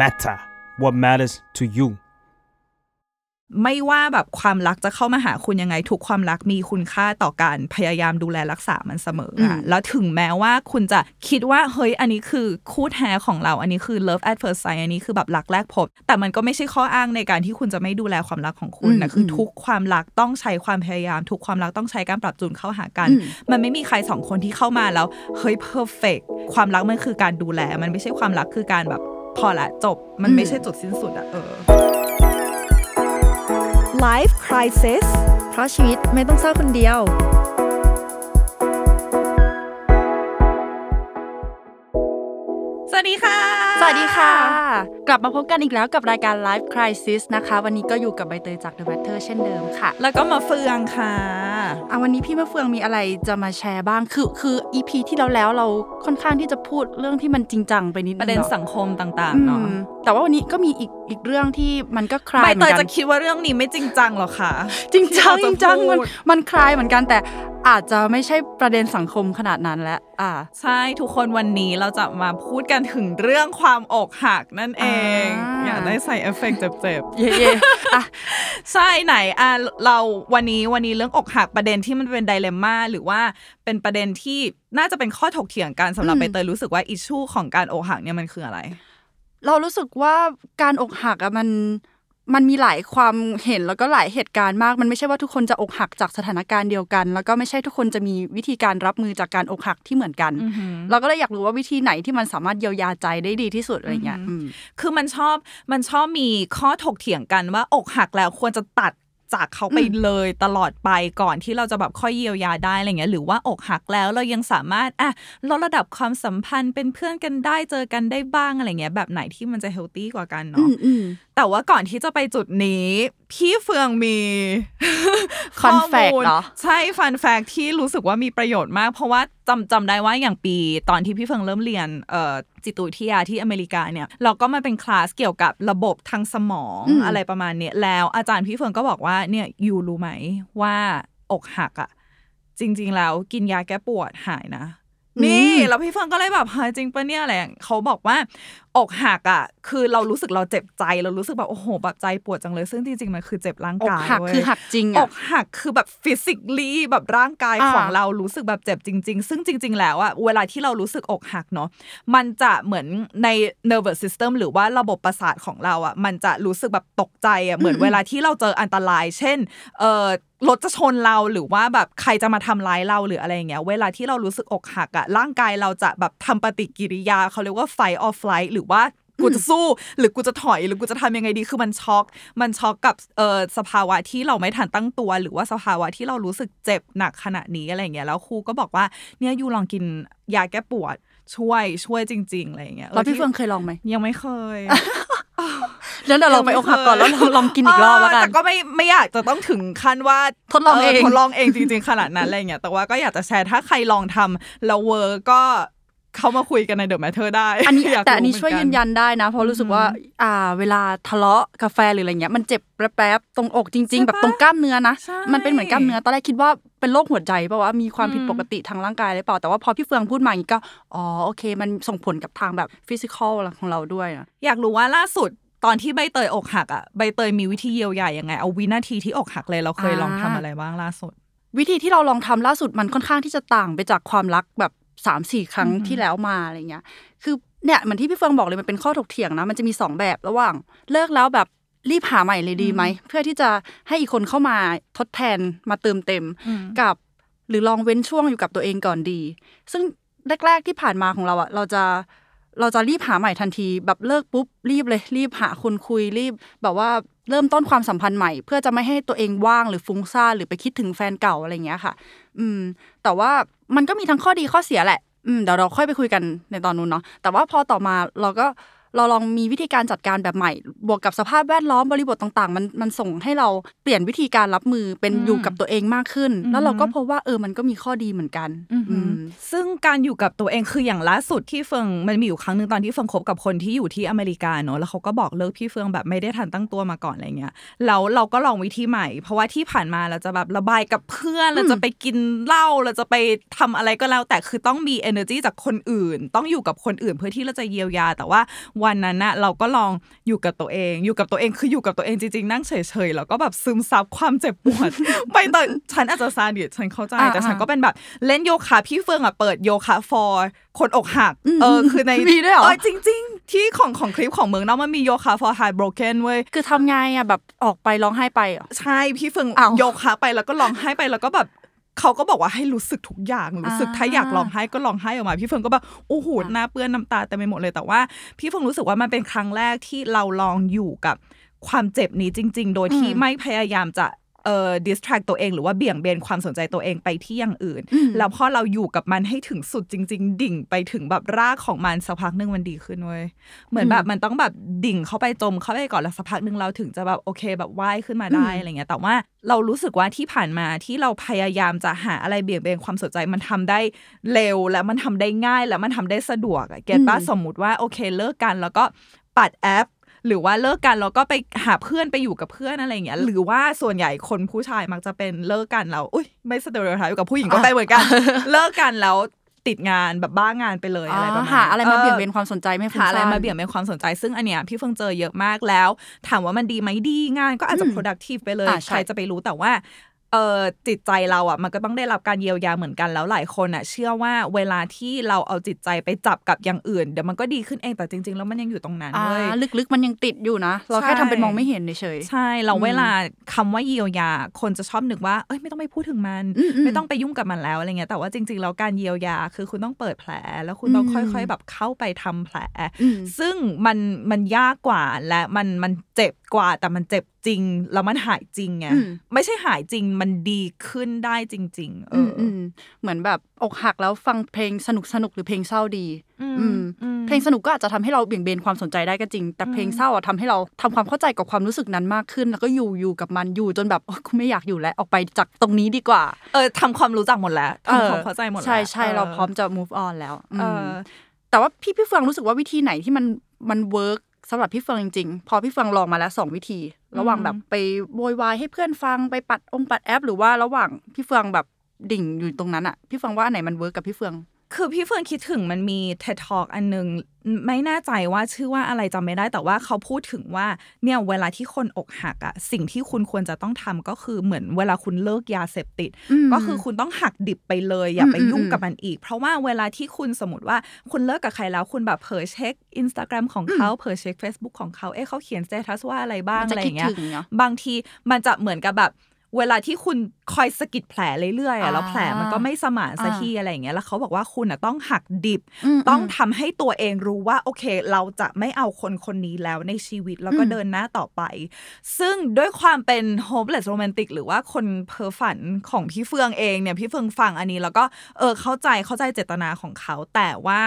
matter what matters to you ไม่ว่าแบบความรักจะเข้ามาหาคุณยังไง ทุกความรักมีคุณค่าต่อการพยายามดูแลรักษามันเสมออะแล้วถึงแม้ว่าคุณจะคิดว่าเฮ้ยอันนี้คือคู่แท้ของเราอันนี้คือ love at first sight อันนี้คือแบบรักแรกพบ แต่มันก็ไม่ใช่ข้ออ้างในการที่คุณจะไม่ดูแลความรักของคุณนะคือ ทุกความรักต้องใช้ความพยายาม ทุกความรักต้องใช้การปรับจูนเข้าหากัน มันไม่มีใครสองคนที่เข้ามาแล้วเฮ้ย perfect ความรักมันคือการดูแล มันไม่ใช่ความรักคือการแบบ พอละจบมันไม่ใช่จุดสิ้นสุดอะเออ Life Crisis เพราะชีวิตไม่ต้องเศร้าคนเดียว สวัสดีค่ะ สวัสดีค่ะ กลับมาพบกันอีกแล้วกับรายการ Life Crisis นะคะ วันนี้ก็อยู่กับใบเตยจาก The Matter เช่นเดิมค่ะ แล้วก็มาเฟืองค่ะอะวันนี้พี่มะเฟืองมีอะไรจะมาแชร์บ้างคือคือ EP ที่แล้วแล้วเราค่อนข้างที่จะพูดเรื่องที่มันจริงจังไปนิดนึงประเด็นเนาะสังคมต่างอืๆเนาะม แต่ว่าวันนี้ก็มีอีกอีกเรื่องที่มันก็คลาใบยเหเตมือยนกัจะนคิดว่าเรื่องนี้ไม่จริงจังหรอคะจริงจังที่จริเรางจะจังมันพูดมันคลายเหมือนกันแต่อาจจะไม่ใช่ประเด็นสังคมขนาดนั้นแล้วอ่า ใช่ทุกคนวันนี้เราจะมาพูดกันถึงเรื่องความอกหักนั่นเองอ่าอยากได้ใส่เอฟเฟกต์เจ็บเย่ๆอะๆใช่ไหนอะเราวันนี้วันนี้เรื่องอกหักประเด็นที่มันเป็นไดเลมม่าหรือว่าเป็นประเด็นที่น่าจะเป็นข้อถกเถียงกันสำหรับอืมใบเตยรู้สึกว่าอิชชูของการอกหักเนี่ยมันคืออะไร เรารู้สึกว่าการอกหักอะมันมันมีหลายความเห็นแล้วก็หลายเหตุการณ์มาก มันไม่ใช่ว่าทุกคนจะอกหักจากสถานการณ์เดียวกัน แล้วก็ไม่ใช่ทุกคนจะมีวิธีการรับมือจากการอกหักที่เหมือนกันอือหือเราก็เลยอยากรู้ว่าวิธีไหนที่มันสามารถเยียวยาใจได้ดีที่สุดอะไรเงี้ยอืมคือมันชอบมันชอบมีข้อถกเถียงกันว่าอกหักแล้วควรจะตัด จากเขาไปเลยตลอดไปก่อนที่เราจะแบบค่อยเยียวยาได้อะไรเงี้ยหรือว่าอกหักแล้วเรายังสามารถอะลดระดับความสัมพันธ์เป็นเพื่อนกันได้เจอกันได้บ้างอะไรเงี้ยแบบไหนที่มันจะเฮลตี้กว่ากันอืเนาะมอืม แต่ว่าก่อนที่จะไปจุดนี้ พี่เฟืองมี Fun ข้อมูล fact เหรอใช่ฟันแฟกที่รู้สึกว่ามีประโยชน์มาก เพราะว่าจำจำได้ว่าอย่างปีตอนที่พี่เฟืองเริ่มเรียนเอ่อจิตวิทยาที่อเมริกาเนี่ย เราก็มาเป็นคลาสเกี่ยวกับระบบทางสมองอืมอะไรประมาณเนี้ยแล้วอาจารย์พี่เฟืองก็บอกว่าเนี่ย you รู้ไหมว่าอกหักอะจริง ๆ แล้วกินยาแก้ปวดหายนะ นี่แล้วพี่เฟืองก็เลยแบบเฮ้ยจริงปะเนี่ยอะไรอย่างเขาบอกว่าอกหักอะ คือเรารู้สึกเราเจ็บใจเรารู้สึกแบบโอ้โหแบบใจปวดจังเลยซึ่งจริงๆมันคือเจ็บร่างอกกายหักเว้ยคือหักจริงออะกหักคือแบบฟิสิก l ีแบบร่างกายอ่าของเรารู้สึกแบบเจ็บจริง ๆ ซึ่งจริง ๆ แล้วอะเวลาที่เรารู้สึกอกหักเนาะมันจะเหมือนใน nervous system หรือว่าระบบประสาทของเราอะมันจะรู้สึกแบบตกใจอะเหมือนเวลาที่เราเจออันตราย เช่นเออ รถจะชนเราหรือว่าแบบใครจะมาทำร้ายเราหรืออะไรอย่างเงี้ย เวลาที่เรารู้สึกอกหักอะร่างกายเราจะแบบทำปฏิกิริยาเขาเรียกว่า fight or flight หรือว่ากูจะสู้ หรือกูจะถอยหรือกูจะทำยังไงดีคือมันช็อก มันช็อกกับเออสภาวะที่เราไม่ทันตั้งตัว หรือว่าสภาวะที่เรารู้สึกเจ็บหนักขนาดนี้อะไรอย่างเงี้ยแล้วครูก็บอกว่าเนี่ย you ลองกินยาแก้ปวดช่วยช่วยจริงๆอะไรอย่างเงี้ยแล้วพี่เฟืองเคยลองไหมยังไม่เคย แล้วเดี๋ยวเราไปอกหักก่อนแล้วลองลองกินอีกรอบแล้วกันแต่ก็ไม่ไม่อยากจะต้องถึงขั้นว่าทดลองเองทดลองเองจริง ๆ ขนาดนั้นอะไรเงี้ยแต่ว่าก็อยากจะแชร์ถ้าใครลองทำแล้ว work ก็ เข้ามาคุยกันใน The MATTER ได้ อันนี้ยากแต่อันนี้รู้ช่วยเหมืยือนนยันได้นะ เพราะรู้สึกว่า อ่า เวลาทะเลาะกะแฟนหรืออะไรเงี้ยมันเจ็บแป๊บๆตรงอกจริงใช่ๆปะแบบตรงกล้ามเนื้อนะใช่มันเป็นเหมือนกล้ามเนื้อตอนแรกคิดว่าเป็นโรคหัวใจเปล่าวะมีความผิดอืมปกติทางร่างกายหรือเปล่า แต่ว่าพอพี่เฟืองพูดมาอย่างนี้ก็ อ๋อโอเค มันส่งผลกับทางแบบฟิสิกอลของเราด้วยนะอยากรู้ว่าล่าสุดตอนที่ใบเตยอกหักอะใบเตยมีวิธีเยียวยายังไง เอาวินาทีที่อกหักเลยเราเคยอ่าลองทำอะไรบ้างล่าสุดวิธีที่เราลองทำล่าสุดมันค่อนข้างที่จะต่างไปจากความรักแบบ สามสี่ครั้งอือหือที่แล้วมาอะไรเงี้ย คือเนี่ยเหมือนที่พี่เฟืองบอกเลยมันเป็นข้อถกเถียงนะ มันจะมีสองแบบระหว่าง เลิกแล้วแบบรีบหาใหม่เลยดีไหม เพื่อที่จะให้อีกคนเข้ามาทดแทนมาเติมเต็มกับ หรือลองเว้นช่วงอยู่กับตัวเองก่อนดี ซึ่งแรกๆที่ผ่านมาของเราอะเราจะเราจะรีบหาใหม่ทันที แบบเลิกปุ๊บรีบเลย รีบหาคนคุยรีบ แบบว่าเริ่มต้นความสัมพันธ์ใหม่ เพื่อจะไม่ให้ตัวเองว่างหรือฟุ้งซ่านหรือไปคิดถึงแฟนเก่าอะไรอย่างเงี้ยค่ะ อืม แต่ว่า มันก็มีทั้งข้อดีข้อเสียแหละอืมเดี๋ยวเราค่อยไปคุยกันในตอนนู้นเนาะแต่ว่าพอต่อมาเราก็ เราลองมีวิธีการจัดการแบบใหม่ บวกกับสภาพแวดล้อมบริบทต่างๆ มันมันส่งให้เราเปลี่ยนวิธีการรับมือเป็นอืมอยู่กับตัวเองมากขึ้น แล้วเราก็พบว่าเออมันก็มีข้อดีเหมือนกันอืมซึ่งการอยู่กับตัวเองคืออย่างล่าสุดที่เฟิงมันมีอยู่ครั้งหนึ่งตอนที่เฟิงคบกับคนที่อยู่ที่อเมริกาเนอะแล้วเขาก็บอกเลิกพี่เฟิงแบบไม่ได้ทันตั้งตัวมาก่อนอะไรเงี้ยแล้วเราก็ลองวิธีใหม่ เพราะว่าที่ผ่านมาเราจะแบบระบายกับเพื่อนเราจะไปกินเหล้าเราจะไปทำอะไรก็แล้ว แต่คือต้องมี energy จากคนอื่น ต้องอยู่กับคนอื่นเพื่อที่เราจะเยียวยาแต่ว่าวันนั้นน่ะเราก็ลองอยู่กับตัวเอง อยู่กับตัวเองคืออยู่กับตัวเองจริงๆนั่งเฉยๆแล้วก็แบบซึมซับความเจ็บปวดไปตอนฉันอาจจะซาดิสฉันเข้าใจอ่าแต่ฉันอ่าก็เป็นแบบเล่นโยคะพี่เฟืองอะเปิดโยคะ for คนอกหักเออคือในมีด้วยเหรอเออจริง ๆ ที่ของของคลิปของเมืองนอกมันมีโยคะ for heartbroken เว้ยคือทำไงอะแบบออกไปร้องไห้ไปเหรอใช่พี่เฟิงอ้าวโยคะไปแล้วก็ร้องไห้ไปแล้วก็แบบ เขาก็บอกว่าให้รู้สึกทุกอย่างรู้สึกอ่าถ้าอยากร้องไห้ก็ร้องไห้ออกมา พี่เฟิงก็แบบโอ้โหอ่าหน้าเปื้อนน้ำตาเต็มไปหมดเลยแต่ว่า พี่เฟิงรู้สึกว่ามันเป็นครั้งแรกที่เราลองอยู่กับความเจ็บนี้จริง ๆ โดยที่ไม่พยายามจะ เอ่อ distract ตัวเองหรือว่าเบี่ยงเบนความสนใจตัวเองไปที่อย่างอื่น แล้วพอเราอยู่กับมันให้ถึงสุดจริง ๆ ดิ่งไปถึงแบบรากของมันสักพักหนึ่งมันดีขึ้นเว้ยเหมือนแบบมันต้องแบบดิ่งเข้าไปจมเข้าไปก่อนแล้วสักพักหนึ่งเราถึงจะแบบโอเคแบบว่ายขึ้นมาได้อะไรเงี้ยแต่ว่าเรารู้สึกว่าที่ผ่านมาที่เราพยายามจะหาอะไรเบี่ยงเบนความสนใจมันทำได้เร็วและมันทำได้ง่ายและมันทำได้สะดวกอะ get ปะอืมสมมุติว่าโอเคเลิกกันแล้วก็ปัดแอป หรือว่าเลิกกันแล้วก็ไปหาเพื่อนไปอยู่กับเพื่อนอะไรอย่างเงี้ยหรือว่าส่วนใหญ่คนผู้ชายมักจะเป็นเลิกกันแล้วอุ้ยไม่ stereotype กับผู้หญิงก็เป็นเหมือนกัน เลิกกันแล้วติดงานแบบบ้างานไปเลยอะไรประมาณหาอะไรมาเบี่ยงเบนออความสนใจไม่ฟุ้งหาอะไรซ่นมาเบี่ยงเบนความสนใจ ซึ่งอันเนี้ยพี่เฟืองเจอเยอะมากแล้ว ถามว่ามันดีไหมดีงานก็อาจจะอืม productive ไปเลยอ่าใช่ใครจะไปรู้แต่ว่า เออจิตใจเราอะมันก็ต้องได้รับการเยียวยาเหมือนกันแล้วหลายคนอะ เชื่อว่าเวลาที่เราเอาจิตใจไปจับกับอย่างอื่นเดี๋ยวมันก็ดีขึ้นเองแต่จริง ๆ แล้วมันยังอยู่ตรงนั้นอ่าเว้ยลึกๆ มันยังติดอยู่นะ เราแค่ใช่ทำเป็นมองไม่เห็นเฉยใช่เราอืมเวลาคำว่าเยียวยา คนจะชอบนึกว่าเอ้ยไม่ต้องไปพูดถึงมันอืมอืมไม่ต้องไปยุ่งกับมันแล้วอะไรเงี้ยแต่ว่าจริงๆแล้วการเยียวยาคือคุณต้องเปิดแผล แล้วคุณต้องอืมค่อย ๆ แบบเข้าไปทำแผลอืมซึ่งมันมันยากกว่าและมันมันเจ็บกว่า แต่มันเจ็บจริง แล้วมันหายจริงไงอืมไม่ใช่หายจริงมันดีขึ้นได้จริง ๆ เออือมอืมเหมือนแบบอกหักแล้วฟังเพลงสนุกสนุกๆหรือเพลงเศร้าดีอืมอืมอืมเพลงสนุกก็อาจจะทำให้เราเบี่ยงเบนความสนใจได้ก็จริง แต่เพลงเศร้าอะทำให้เราทำความเข้าใจกับความรู้สึกนั้นมากขึ้น แล้วก็อยู่อยู่กับมันอยู่จนแบบโอ๊ยกูไม่อยากอยู่แล้วออกไปจากตรงนี้ดีกว่า เออทำความรู้จักหมดแล้วทำความเข้าใจหมดแล้วใช่ใช่ออเราพร้อมจะ move on แล้วเอมอแต่ว่าพี่พี่เฟืองรู้สึกว่าวิธีไหนที่มันมัน work สำหรับพี่เฟืองจริงๆ พอพี่เฟืองลองมาแล้วสองวิธี ระหว่างแบบไปโวยวายให้เพื่อนฟังไปปัดองค์ปัดแอป หรือว่าระหว่างพี่เฟืองแบบดิ่งอยู่ตรงนั้นอะพี่เฟืองว่าอันไหนมัน work กับพี่เฟือง คือพี่เฟืองคิดถึงมันมี TED Talk อันหนึ่ง ไม่แน่ใจว่าชื่อว่าอะไรจำไม่ได้แต่ว่าเขาพูดถึงว่าเนี่ยเวลาที่คนอกหักอะสิ่งที่คุณควรจะต้องทำก็คือเหมือนเวลาคุณเลิกยาเสพติดอืมก็คือคุณต้องหักดิบไปเลย อย่าไปอืมยุ่งอืมกับมันอีก เพราะว่าเวลาที่คุณสมมติว่าคุณเลิกกับใครแล้วคุณแบบเผยเช็ค Instagram ของเขาเผยเช็ค Facebook ของเขาเอ๊ะเขาเขียน status ว่าอะไรบ้างมันจะอะไรอย่างเงี้ยคิดถึงเนอะบางทีมันจะเหมือนกับแบบ เวลาที่คุณคอยสะกิดแผลเรื่อยๆอะแล้วแผลมันก็ไม่สมานสักทีอะไรอย่างเงี้ยแล้วเขาบอกว่าคุณอะต้องหักดิบต้องทำให้ตัวเองรู้ว่า โอเค เราจะไม่เอาคนคนนี้แล้วในชีวิตแล้วก็อืมเดินหน้าต่อไป ซึ่งด้วยความเป็น hopeless romantic หรือว่าคนเพ้อฝันของพี่เฟืองเองเนี่ยพี่เฟืองฟังอันนี้แล้วก็เออเข้าใจเข้าใจเจตนาของเขาแต่ว่า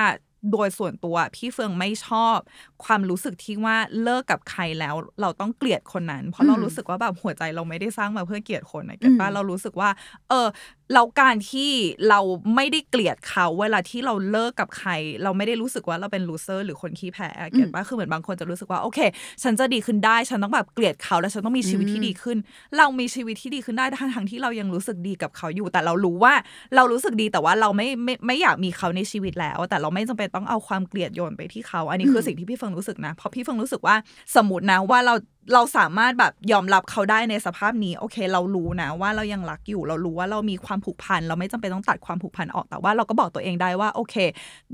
โดยส่วนตัวพี่เฟืองไม่ชอบความรู้สึกที่ว่าเลิกกับใครแล้วเราต้องเกลียดคนนั้น เพราะเรารู้สึกว่าแบบหัวใจเราไม่ได้สร้างมาเพื่อเกลียดคนนะเก็ตป้าอืมเรารู้สึกว่า เออ เราการที่เราไม่ได้เกลียดเขา เวลาที่เราเลิกกับใคร เราไม่ได้รู้สึกว่าเราเป็นลูเซอร์หรือคนขี้แพ้เก็ตป้าคือเหมือนบางคนจะรู้สึกว่าโอเค ฉันจะดีขึ้นได้ ฉันต้องแบบเกลียดเขาแล้วฉันต้องมีชีวิตที่ดีขึ้น เรามีชีวิตที่ดีขึ้นได้ทั้งทั้งที่เรายังรู้สึกดีกับเขาอยู่ แต่เรารู้ว่าเรารู้สึกดีแต่ว่าเราไม่ไม่ไม่อยากมีเขาในชีวิตแล้ว แต่เราไม่จำเป็นต้องเอาความเกลียดโยนไปที่เขา อันนี้คือสิ่งที่พี่เฟิงรู้สึกนะเพราะพี่เฟิงรู้สึกว่าสมมตินะว่าเราเราสามารถแบบยอมรับเขาได้ในสภาพนี้ โอเค เรารู้นะว่าเรายังรักอยู่ เรารู้ว่าเรามีความผูกพัน เราไม่จำเป็นต้องตัดความผูกพันออก แต่ว่าเราก็บอกตัวเองได้ว่า โอเค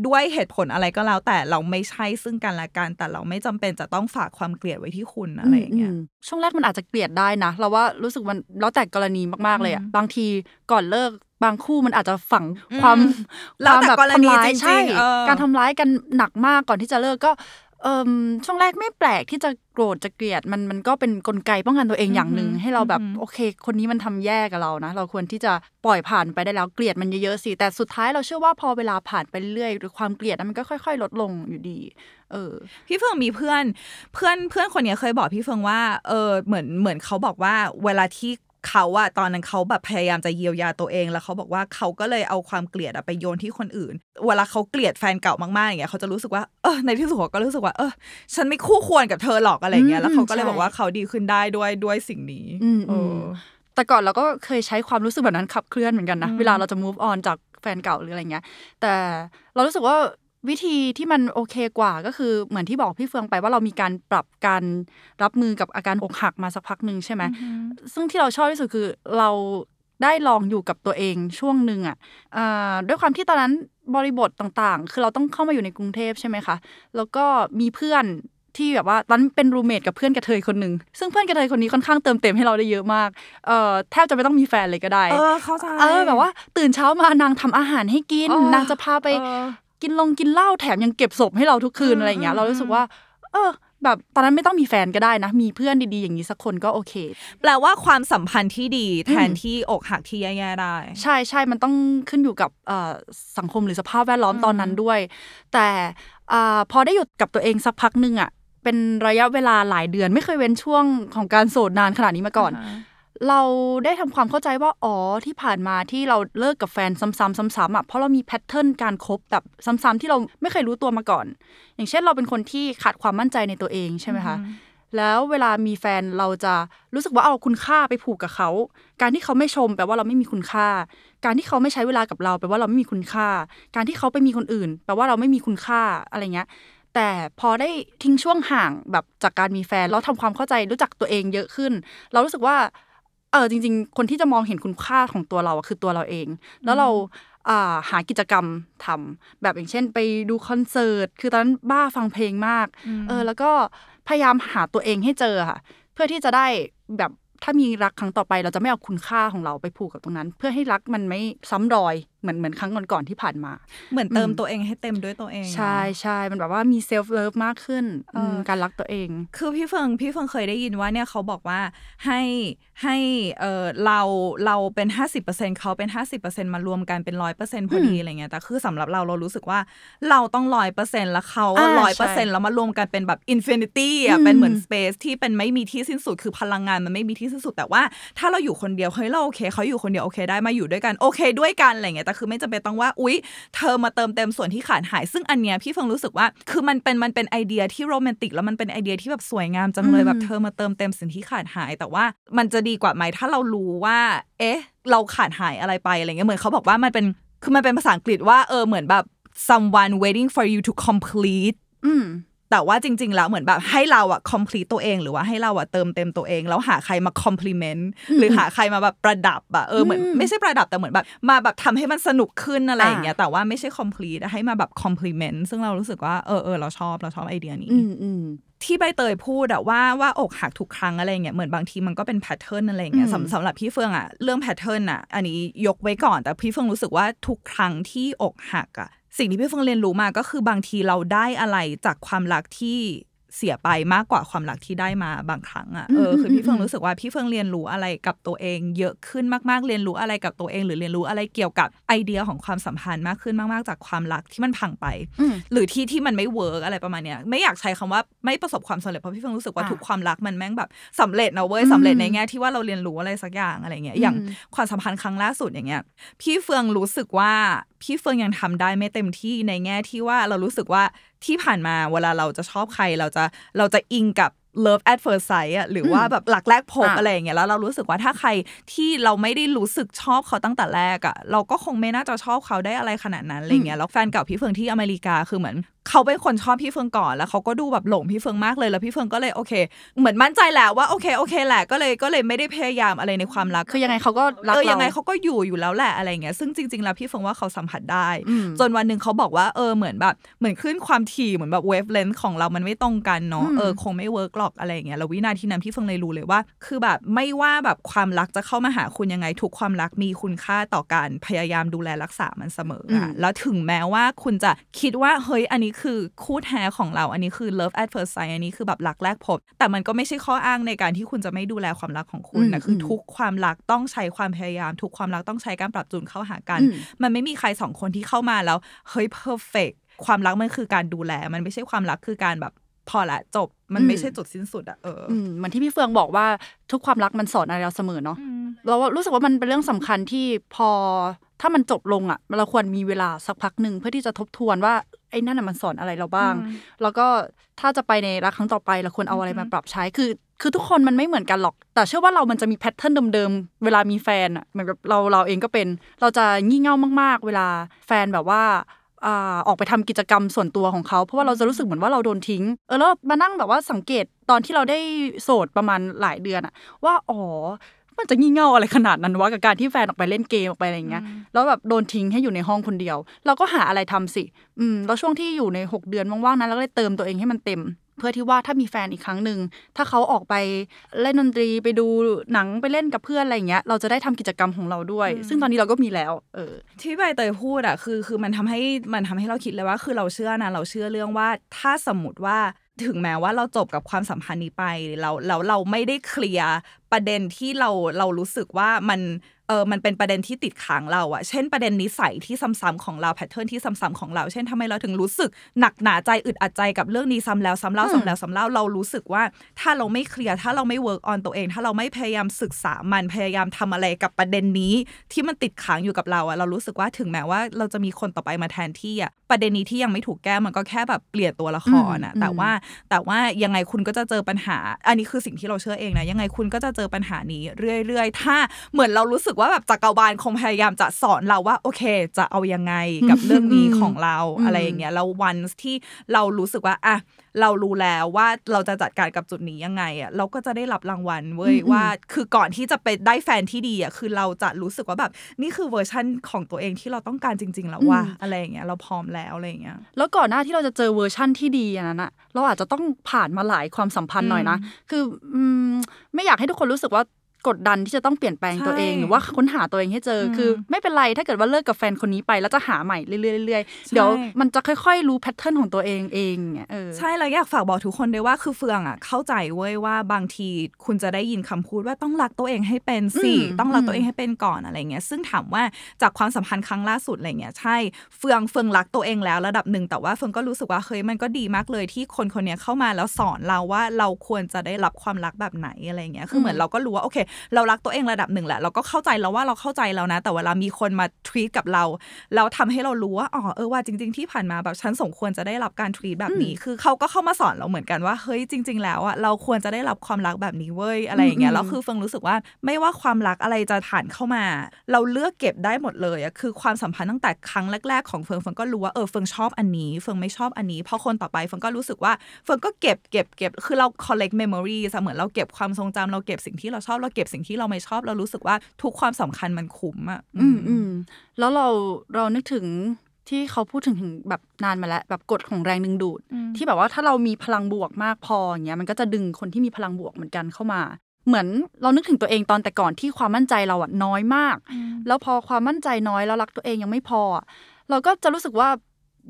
ด้วยเหตุผลอะไรก็แล้ว แต่เราไม่ใช่ซึ่งกันและกัน แต่เราไม่จำเป็นจะต้องฝากความเกลียดไว้ที่คุณอะไรอย่างเงี้ยมช่วงแรกมันอาจจะเกลียดได้นะ เราว่ารู้สึกมันแล้วแต่กรณีมากๆเลยอะอืมบางทีก่อนเลิกบางคู่มันอาจจะฝังอืมความแล้วแต่ความกรณีทำร้ายจริงๆใช่เออการทำร้ายกันหนักมากก่อนที่จะเลิกก็เอม ช่วงแรกไม่แปลกที่จะโกรธจะเกลียดมันมันก็เป็นกลไกป้องกันตัวเองอย่างหนึ่งอือหือให้เราแบบอือหือโอเค คนนี้มันทำแย่กับเรานะ เราควรที่จะปล่อยผ่านไปได้แล้วเกลียดมันเยอะๆสิแต่สุดท้ายเราเชื่อว่าพอเวลาผ่านไปเรื่อยๆหรือความเกลียดนั้นมันก็ค่อย ๆ ลดลงอยู่ดี เออ พี่เฟิงมีเพื่อน เพื่อนเพื่อนคนเนี้ยเคยบอกพี่เฟิงว่าเออเหมือนเหมือนเขาบอกว่าเวลาที่ เขาอะตอนนั้นเขาแบบพยายามจะเยียวยาตัวเอง แล้วเขาบอกว่าเขาก็เลยเอาความเกลียดอะไปโยนที่คนอื่น เวลาเขาเกลียดแฟนเก่ามากๆอย่างเงี้ยเขาจะรู้สึกว่าเออในที่สุดเขาก็รู้สึกว่าเออฉันไม่คู่ควรกับเธอหรอกอะไรเงี้ยแล้วเขาก็เลยอืมบอกว่าเขาดีขึ้นได้ด้วยด้วยสิ่งนี้อืมเออือมแต่ก่อนเราก็เคยใช้ความรู้สึกแบบนั้นขับเคลื่อนเหมือนกันนะอืมเวลาเราจะ move on จากแฟนเก่าหรืออะไรเงี้ย แต่เรารู้สึกว่า วิธีที่มันโอเคกว่าก็คือเหมือนที่บอกพี่เฟืองไปว่าเรามีการปรับการรับมือกับอาการอกหักมาสักพักหนึ่งใช่ไหมซึ่งที่เราชอบที่สุดคือเราได้ลองอยู่กับตัวเองช่วงหนึ่งอะอ่าด้วยความที่ตอนนั้นบริบทต่างๆ คือเราต้องเข้ามาอยู่ในกรุงเทพใช่ไหมคะ แล้วก็มีเพื่อนที่แบบว่าตอนนั้นเป็นรูเมทกับเพื่อนกระเทยคนหนึ่งซึ่งเพื่อนกระเทยคนนี้ค่อนข้างเติมเต็มให้เราได้เยอะมากเอ่อแทบจะไม่ต้องมีแฟนเลยก็ได้ เออเข้าใจเออแบบว่าตื่นเช้ามานางทำอาหารให้กินเออนางจะพาไปเออ กินลงกินเหล้าแถมยังเก็บศพให้เราทุกคืนอืมอะไรอย่างเงี้ยอืมเรารู้สึกว่า เออ แบบตอนนั้นไม่ต้องมีแฟนก็ได้นะ มีเพื่อนดีๆ อย่างนี้สักคนก็โอเค แปลว่าความสัมพันธ์ที่ดีแทนที่อกหักที่แย่ๆได้ ใช่ใช่มันต้องขึ้นอยู่กับเอ่อสังคมหรือสภาพแวดล้อมอืมตอนนั้นด้วย แต่อ่าพอได้หยุดกับตัวเองสักพักหนึ่งอะเป็นระยะเวลาหลายเดือนไม่เคยเว้นช่วงของการโสดนานขนาดนี้มาก่อนาฮะ เราได้ทำความเข้าใจว่าอ๋อที่ผ่านมาที่เราเลิกกับแฟนซ้ำๆซ้ำๆอะเพราะเรามีแพทเทิร์นการคบแบบซ้ำๆที่เราไม่เคยรู้ตัวมาก่อน อย่างเช่นเราเป็นคนที่ขาดความมั่นใจในตัวเองใช่ไหมคะแล้วเวลามีแฟนเราจะรู้สึกว่าเอาคุณค่าไปผูกกับเขา การที่เขาไม่ชมแปลว่าเราไม่มีคุณค่า การที่เขาไม่ใช้เวลากับเราแปลว่าเราไม่มีคุณค่า การที่เขาไปมีคนอื่น แปลว่าเราไม่มีคุณค่าอะไรเงี้ย แต่พอได้ทิ้งช่วงห่างแบบจากการมีแฟนเราทำความเข้าใจรู้จักตัวเองเยอะขึ้น เรารู้สึกว่า เออจริง ๆ คนที่จะมองเห็นคุณค่าของตัวเราอะคือตัวเราเอง แล้วเราอ่าหากิจกรรมทำแบบอย่างเช่น ไปดูคอนเสิร์ตคือตอนนั้นบ้าฟังเพลงมากเออแล้วก็พยายามหาตัวเองให้เจอค่ะ เพื่อที่จะได้แบบถ้ามีรักครั้งต่อไป เราจะไม่เอาคุณค่าของเราไปผูกกับตรงนั้น เพื่อให้รักมันไม่ซ้ำรอย เหมือนเหมือนครั้งก่อนๆที่ผ่านมา เหมือนเติมอืมตัวเองให้เต็มด้วยตัวเองเนอะใช่ใช่มันแบบว่ามี self-love มากขึ้นเอออืมการรักตัวเอง คือพี่เฟืองพี่เฟืองเคยได้ยินว่าเนี่ยเขาบอกว่าให้ให้เออเราเราเป็นห้าสิบเปอร์เซ็นเขาเป็นห้าสิบเปอร์เซ็นมารวมกันเป็นร้อยเปอร์เซ็นพอดีอะไรเงี้ยแต่คือสำหรับเราเรารู้สึกว่าเราต้องร้อยเปอร์เซ็นแล้วเขาอ่าร้อยเปอร์ใช่เซ็นแล้วมารวมกันเป็นแบบ infinity อะอืมเป็นเหมือน space ที่เป็นไม่มีที่สิ้นสุดคือพลังงานมันไม่มีที่สิ้นสุดแต่ว่า ถ้าเราอยู่คนเดียวเฮ้ยเราโอเคเขาอยู่คนเดียวโอเคได้มาอยู่ด้วยกันโอเคด้วยกันอะไรเงี้ยแต่คือไม่จำเป็นต้องว่า อุ๊ย เธอมาเติมเต็มส่วนที่ขาดหาย ซึ่งอันเนี้ยพี่เฟิงรู้สึกว่า คือมันเป็นมันเป็นไอเดียที่โรแมนติก แล้วมันเป็นไอเดียที่แบบสวยงามจังเลยแบบเธอมาเติมเต็มสิ่งที่ขาดหาย แต่ว่ามันจะดีกว่าไหมถ้าเรารู้ว่า เอ๊ะ เราขาดหายอะไรไปอะไรเงี้ยเหมือนเขาบอกว่ามันเป็นคือมันเป็นภาษาอังกฤษว่าเออเหมือนแบบ someone waiting for you to complete แต่ว่าจริง ๆ แล้วเหมือนแบบให้เราอะ complete ตัวเอง หรือว่าให้เราอะเติมเต็มตัวเอง แล้วหาใครมา compliment หรือหาใครมาแบบประดับอะเออเหมือนอืมไม่ใช่ประดับแต่เหมือนแบบมาแบบทำให้มันสนุกขึ้นอะไรอย่างเงี้ยอ่าแต่ว่าไม่ใช่ complete อะให้มาแบบ compliment ซึ่งเรารู้สึกว่าเออเออเราชอบเราชอบไอเดียนี้อืมอืมที่ใบเตยพูดอะว่าว่าอกหักทุกครั้งอะไรเงี้ยเหมือนบางทีมันก็เป็นแพทเทิร์นอะไรเงี้ยอืมสำสำหรับพี่เฟืองอะเรื่องแพทเทิร์นอะอันนี้ยกไว้ก่อนแต่พี่เฟืองรู้สึกว่าทุกครั้งที่อกหักอะ สิ่งที่พี่เฟืองเรียนรู้มาก็คือบางทีเราได้อะไรจากความรักที่เสียไปมากกว่าความรักที่ได้มาบางครั้งอะเออคือพี่เฟืองรู้สึกว่าพี่เฟืองเรียนรู้อะไรกับตัวเอง เยอะขึ้นมากๆเรียนรู้อะไรกับตัวเอง หรือเรียนรู้อะไรเกี่ยวกับไอเดียของความสัมพันธ์มากขึ้นมากๆ จากความรักที่มันพังไปอืมหรือที่ที่มันไม่ work อะไรประมาณเนี้ยไม่อยากใช้คำว่าไม่ประสบความสำเร็จเพราะพี่เฟืองรู้สึกว่าอ่าทุกความรักมันแม่งแบบสำเร็จนะเว้ยอืมสำเร็จในแง่ที่ว่าเราเรียนรู้อะไรสักอย่างอะไรเงี้ยอย่างอืมความสัมพันธ์ครั้งล่าสุดอย่างเงี้ยพี่เฟืองรู้สึกว่าพี่เฟืองยังทำได้ไม่เต็มที่ในแง่ที่ว่าเรารู้สึกว่าที่ผ่านมาเวลาเราจะชอบใครเราจะเราจะอิงกับ love at first sight อะหรือว่าแบบรักแรกพบอะอะไรอย่างเงี้ยแล้วเรารู้สึกว่าถ้าใครที่เราไม่ได้รู้สึกชอบเขาตั้งแต่แรกอะเราก็คงไม่น่าจะชอบเขาได้อะไรขนาดนั้นอะไรเงี้ยแล้วแฟนเก่าพี่เฟืองที่อเมริกาคือเหมือน เขาเป็นคนชอบพี่เฟืองก่อนแล้วเขาก็ดูแบบหลงพี่เฟืองมากเลยแล้วพี่เฟืองก็เลยโอเค เหมือนมั่นใจแล้วว่าโอเคโอเคแหละก็เลยก็เลยไม่ได้พยายามอะไรในความรักคือยังไงเขาก็รักเออเรายังไงเขาก็อยู่อยู่แล้วแหละอะไรเงี้ยซึ่งจริง ๆ แล้วพี่เฟืองว่าเขาสัมผัสได้อืมจนวันหนึ่งเขาบอกว่าเออเหมือนแบบเหมือนคลื่นความถี่เหมือนแบบ wavelength ของเรามันไม่ตรงกันเนาะอืมเออคงไม่ work หรอกอะไรเงี้ยแล้ววินาทีนั้นพี่เฟืองเลยรู้เลยว่า คือแบบไม่ว่าแบบความรักจะเข้ามาหาคุณยังไง ทุกความรักมีคุณค่าต่อการพยายามดูแลรักษามันเสมออะแล้วถึงแม้ว่าคุณจะคิดว่าเฮ้ยอันนี้คือคู่แท้ของเรา อันนี้คือ love at first sight อันนี้คือแบบรักแรกพบ แต่มันก็ไม่ใช่ข้ออ้างในการที่คุณจะไม่ดูแลความรักของคุณนะคือทุกความรักต้องใช้ความพยายาม ทุกความรักต้องใช้การปรับจูนเข้าหากันอืมมันไม่มีใครสองคนที่เข้ามาแล้วเฮ้ย perfect ความรักมันคือการดูแล มันไม่ใช่ความรักคือการแบบพอละจบมันไม่ใช่จุดสิ้นสุดอะเออออืมเหมือนที่พี่เฟืองบอกว่าทุกความรักมันสอนอะไรเราเสมอเนาะเรารู้สึกว่ามันเป็นเรื่องสำคัญที่พอถ้ามันจบลงอะเราควรมีเวลาสักพักหนึ่งเพื่อที่จะทบทวนว่า ไอ้นั่นน่ะมันสอนอะไรเราบ้าง แล้วก็ถ้าจะไปในรักครั้งต่อไปเราควรเอาอะไรมาปรับใช้คือคือทุกคนมันไม่เหมือนกันหรอก แต่เชื่อว่าเรามันจะมีแพทเทิร์นเดิมๆ เวลามีแฟนอะเหมือนกับเราเราเองก็เป็น เราจะงี่เง่ามาก ๆ เวลาแฟนแบบว่าอ่าออกไปทำกิจกรรมส่วนตัวของเขาเพราะว่าเราจะรู้สึกเหมือนว่าเราโดนทิ้ง เออแล้วมานั่งแบบว่าสังเกตตอนที่เราได้โสดประมาณหลายเดือนอะว่าอ๋อ มันจะงี่เง่าอะไรขนาดนั้นวะกับการที่แฟนออกไปเล่นเกมออกไปอะไรอย่างเงี้ยแล้วแบบโดนทิ้งให้อยู่ในห้องคนเดียว เราก็หาอะไรทำสิ อืมแล้วช่วงที่อยู่ใน 6 เดือนว่างๆนั้นเราก็เลยเติมตัวเองให้มันเต็ม เพื่อที่ว่าถ้ามีแฟนอีกครั้งหนึ่งถ้าเขาออกไปเล่นดนตรีไปดูหนังไปเล่นกับเพื่อนอะไรอย่างเงี้ย เราจะได้ทำกิจกรรมของเราด้วย ซึ่งตอนนี้เราก็มีแล้ว เออ ที่ใบเตยพูดอะคือคือมันทำให้มันทำให้เราคิดเลยว่า คือเราเชื่อนะเราเชื่อเรื่องว่าถ้าสมมติว่า ถึงแม้ว่าเราจบกับความสัมพันธ์นี้ไปแล้วแล้วเราไม่ได้เคลียร์ประเด็นที่เราเรารู้สึกว่ามัน เออมันเป็นประเด็นที่ติดค้างเราอะเช่นประเด็นนิสัยที่ซ้ำๆของเรา pattern ที่ซ้ำๆของเรา เช่นทำไมเราถึงรู้สึกหนักหนาใจอึดอัดใจกับเรื่องนี้ซ้ำแล้วซ้ำเล่าซ้ำแล้วซ้ำเล่าเรารู้สึกว่า ถ้าเราไม่เคลียร์ถ้าเราไม่ work on ตัวเอง ถ้าเราไม่พยายามศึกษามันพยายามทำอะไรกับประเด็นนี้ ที่มันติดค้างอยู่กับเราอะเรารู้สึกว่าถึงแม้ว่าเราจะมีคนต่อไปมาแทนที่อะประเด็นนี้ที่ยังไม่ถูกแก้มันก็แค่แบบเปลี่ยนตัวละครอะอืมแต่ว่าแต่ว่ายังไงคุณก็จะเจอปัญหา อันนี้คือสิ่งที่เราเชื่อเองนะยังไงคุณก็จะเจอปัญหานี้เรื่อย ๆ ถ้าเหมือนเรารู้สึกว่าแบบจักรวาลคงพยายามจะสอนเราว่าโอเค จะเอายังไงกับเรื่องนี้ของเราอืมอะไรอย่างเงี้ยแล้ววันที่เรารู้สึกว่าอะเรารู้แล้วว่าเราจะจัดการกับจุดนี้ยังไงอะเราก็จะได้รับรางวัลเว้ยอืมว่า คือก่อนที่จะไปได้แฟนที่ดีอะคือเราจะรู้สึกว่าแบบ นี่คือเวอร์ชั่นของตัวเองที่เราต้องการจริง ๆ แล้วว่าอะไรอย่างเงี้ยเราพร้อมแล้วอะไรอย่างเงี้ยแล้วก่อนหน้าที่เราจะเจอเวอร์ชั่นที่ดีอันนั้นอะเราอาจจะต้องผ่านมาหลายความสัมพันธ์หน่อยนะ คืออืมไม่อยากให้ทุกคนรู้สึกว่า กดดันที่จะต้องเปลี่ยนแปลงตัวเองใช่หรือว่าค้นหาตัวเองให้เจออมคือ ไม่เป็นไรถ้าเกิดว่าเลิกกับแฟนคนนี้ไปแล้วจะหาใหม่เรื่อยๆเรื่อยๆเดี๋ยวใช่มันจะค่อยๆ รู้แพทเทิร์นของตัวเองเองเนี่ยเออใช่แล้วอยากฝากบอกทุกคนด้วยว่าคือเฟืองอะเข้าใจเว้ยว่าบางทีคุณจะได้ยินคำพูดว่าต้องรักตัวเองให้เป็นสิอืมต้องรักอืมตัวเองให้เป็นก่อนอะไรเงี้ยซึ่งถามว่าจากความสัมพันธ์ครั้งล่าสุดอะไรเงี้ยใช่เฟืองเฟืองรักตัวเองแล้วระดับหนึ่งแต่ว่าเฟืองก็รู้สึกว่าเฮ้ยมันก็ดีมากเลยที่คนคนเนี้ยเข้ามาแล้วสอนเราว่าเราควรจะได้รับความรักแบบไหนอะไรเงี้ยคือเหมือนเราก็รู้ว่าโอเคเรารักตัวเองระดับหนึ่งแหละเราก็เข้าใจแล้วว่าเราเข้าใจแล้วนะ แต่เวลามีคนมาทรีตกับเราแล้วทำให้เรารู้ว่าอ๋อเออว่าจริง ๆที่ผ่านมาแบบฉันสมควรจะได้รับการทรีตแบบนี้ คือเขาก็เข้ามาสอนเราเหมือนกันว่าเฮ้ยจริง ๆ แล้วอะเราควรจะได้รับความรักแบบนี้เว้ยอะไรอย่างเงี้ยอืมแล้วคือเฟิงรู้สึกว่าไม่ว่าความรักอะไรจะผ่านเข้ามา เราเลือกเก็บได้หมดเลยอะคือความสัมพันธ์ตั้งแต่ครั้งแรกๆของเฟิงเฟิงก็รู้ว่าเออเฟิงชอบอันนี้เฟิงไม่ชอบอันนี้พอคนต่อไปเฟิงก็รู้สึกว่าเฟิงก็เก็บเก็บเก็บคือเรา collect memory เหมือนเราเก็บความทรงจำเราเก็บสิ่งที่เราชอบเราเก็บสิ่งที่เราไม่ชอบ เรารู้สึกว่าทุกความสัมพันธ์มันคุ้มอะอืมอืมแล้วเราเรานึกถึงที่เขาพูดถึงถึงแบบนานมาแล้วแบบกฎของแรงดึงดูด ที่แบบว่าถ้าเรามีพลังบวกมากพออย่างเงี้ยมันก็จะดึงคนที่มีพลังบวกเหมือนกันเข้ามา เหมือนเรานึกถึงตัวเองตอนแต่ก่อนที่ความมั่นใจเราอะน้อยมาก แล้วพอความมั่นใจน้อยแล้วรักตัวเองยังไม่พออะเราก็จะรู้สึกว่า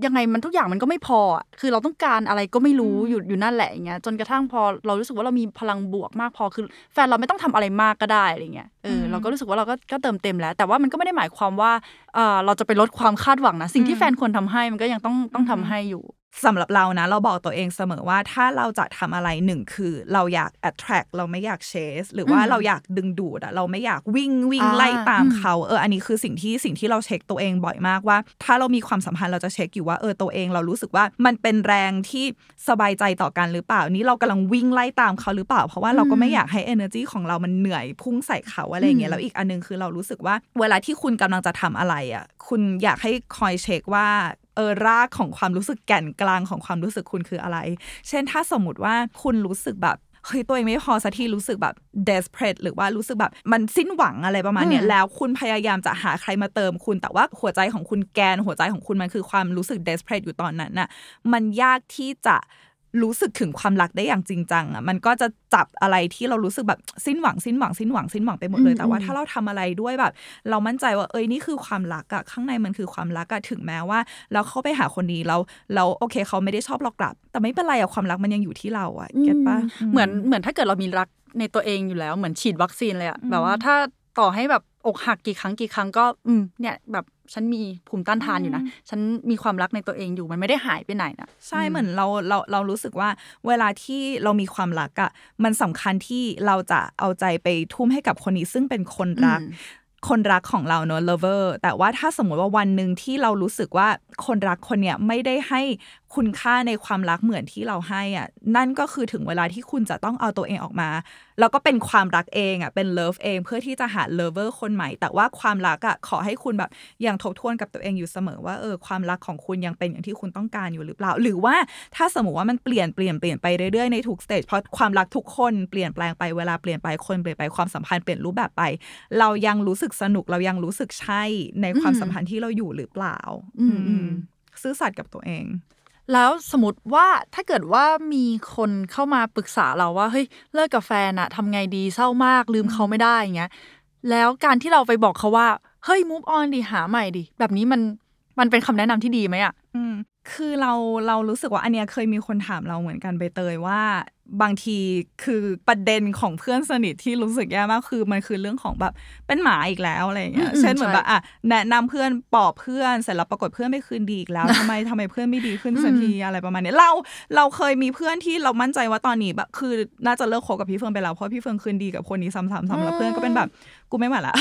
ยังไงมันทุกอย่างมันก็ไม่พออะคือเราต้องการอะไรก็ไม่รู้อยู่อยู่นั่นแหละอย่างเงี้ยจนกระทั่งพอเรารู้สึกว่าเรามีพลังบวกมากพอคือ แฟนเราไม่ต้องทำอะไรมากก็ได้อะไรเงี้ยเอออมเราก็รู้สึกว่าเราก็ก็เติมเต็มแล้ว แต่ว่ามันก็ไม่ได้หมายความว่าเออเราจะไปลดความคาดหวังนะ สิ่งที่แฟนควรทำให้มันก็ยังต้องต้องทำให้อยู่ สำหรับเรานะ เราบอกตัวเองเสมอว่าถ้าเราจะทำอะไรหนึ่งคือ เราอยาก attract เราไม่อยาก chase หรือว่าอืมเราอยากดึงดูดอะเราไม่อยากวิ่งวิ่งอ่าไล่ตามอืม เขาเอออันนี้คือสิ่งที่สิ่งที่เราเช็คตัวเองบ่อยมากว่า ถ้าเรามีความสัมพันธ์เราจะเช็คอยู่ว่าเออตัวเอง เรารู้สึกว่ามันเป็นแรงที่สบายใจต่อกันหรือเปล่านี่เรากำลังวิ่งไล่ตามเขาหรือเปล่า เพราะว่าเราก็ไม่อยากให้ energy ของเรามันเหนื่อยพุ่งใส่เขาอะไรอย่างเงี้ยแล้วอีกอันหนึงคือเรารู้สึกว่า เวลาที่คุณกำลังจะทำอะไรอะคุณอยากให้คอยเช็คว่า เออรากของความรู้สึกแก่นกลางของความรู้สึกคุณคืออะไร เช่นถ้าสมมติว่าคุณรู้สึกแบบเฮ้ยตัวเองไม่พอสักทีรู้สึกแบบ desperate หรือว่ารู้สึกแบบมันสิ้นหวังอะไรประมาณเนี้ยอืมแล้วคุณพยายามจะหาใครมาเติมคุณ แต่ว่าหัวใจของคุณแกนหัวใจของคุณมันคือความรู้สึก desperate อยู่ตอนนั้นน่ะมันยากที่จะ รู้สึกถึงความรักได้อย่างจริงจังอะมันก็จะจับอะไรที่เรารู้สึกแบบสิ้นหวังสิ้นหวังสิ้นหวังสิ้นหวังไปหมดเลยอืมแต่ว่าอืมถ้าเราทำอะไรด้วยแบบ เรามั่นใจว่าเอ้ยนี่คือความรักอะข้างในมันคือความรักอะถึงแม้ว่า เราเข้าไปหาคนนี้แล้วเราโอเคเขาไม่ได้ชอบเรากลับ แต่ไม่เป็นไรอะความรักมันยังอยู่ที่เราอะเก็ตปะเหมือนเหมือนถ้าเกิดเรามีรักในตัวเองอยู่แล้วเหมือนฉีดวัคซีนเลยอะแบบว่าถ้า ต่อให้แบบอกหักกี่ครั้งกี่ครั้งก็ อืมเนี่ยแบบฉันมีภูมิต้านทานอยู่นะ ฉันมีความรักในตัวเองอยู่มันไม่ได้หายไปไหนนะใช่เหมือนเราเราเรารู้สึกว่า เวลาที่เรามีความรักอะมันสำคัญที่เราจะเอาใจไปทุ่มให้กับคนนี้ซึ่งเป็นคนรักอืมคนรักของเราเนอะ lover แต่ว่าถ้าสมมติว่าวันหนึ่งที่เรารู้สึกว่าคนรักคนเนี้ยไม่ได้ให้คุณค่าในความรักเหมือนที่เราให้อะนั่นก็คือถึงเวลาที่คุณจะต้องเอาตัวเองออกมา แล้วก็เป็นความรักเองอะเป็น love เองเพื่อที่จะหา lover คนใหม่ แต่ว่าความรักอะขอให้คุณแบบยังทบทวนกับตัวเองอยู่เสมอว่าเออความรักของคุณยังเป็นอย่างที่คุณต้องการอยู่หรือเปล่า หรือว่าถ้าสมมติว่ามันเปลี่ยนเปลี่ยนเปลี่ยนไปเรื่อยๆในทุกสเตจเพราะความรักทุกคนเปลี่ยนแปลงไปเวลาเปลี่ยนไปคนเปลี่ยนไปความสัมพันธ์เปลี่ยนรูปแบบไป เรายังรู้สึกสนุกเรายังรู้สึกใช่ในความสัมพันธ์ที่เราอยู่หรือเปล่า อืมอืมซื่อสัตย์กับตัวเอง แล้วสมมติว่าถ้าเกิดว่ามีคนเข้ามาปรึกษาเราว่าเฮ้ยเลิกกับแฟนอะทำไงดีเศร้ามากลืมเขาไม่ได้อย่างเงี้ยแล้วการที่เราไปบอกเขาว่าเฮ้ย move on ดิหาใหม่ดิแบบนี้มันมันเป็นคำแนะนำที่ดีไหมอะอืมคือเราเรารู้สึกว่าอันเนี้ยเคยมีคนถามเราเหมือนกันไปเตยว่า บางทีคือประเด็นของเพื่อนสนิทที่รู้สึกแย่มากคือมันคือเรื่องของแบบเป็นหมาอีกแล้วอะไรอย่างเงี้ยอืมเช่นเหมือนใช่แบบอะแนะนำเพื่อนปลอบเพื่อนเสร็จแล้วปรากฏเพื่อนไม่คืนดีอีกแล้วทำไมทำไมเพื่อนไม่ดีขึ้นสักทีอะไรประมาณเนี้ยเราเราเคยมีเพื่อนที่เรามั่นใจว่าตอนนี้แบบคือน่าจะเลิกคบกับพี่เฟิร์นไปแล้วเพราะพี่เฟิร์นคืนดีกับคนนี้ซ้ำๆๆแล้วเพื่อนก็เป็นแบบกูไม่ไหวละ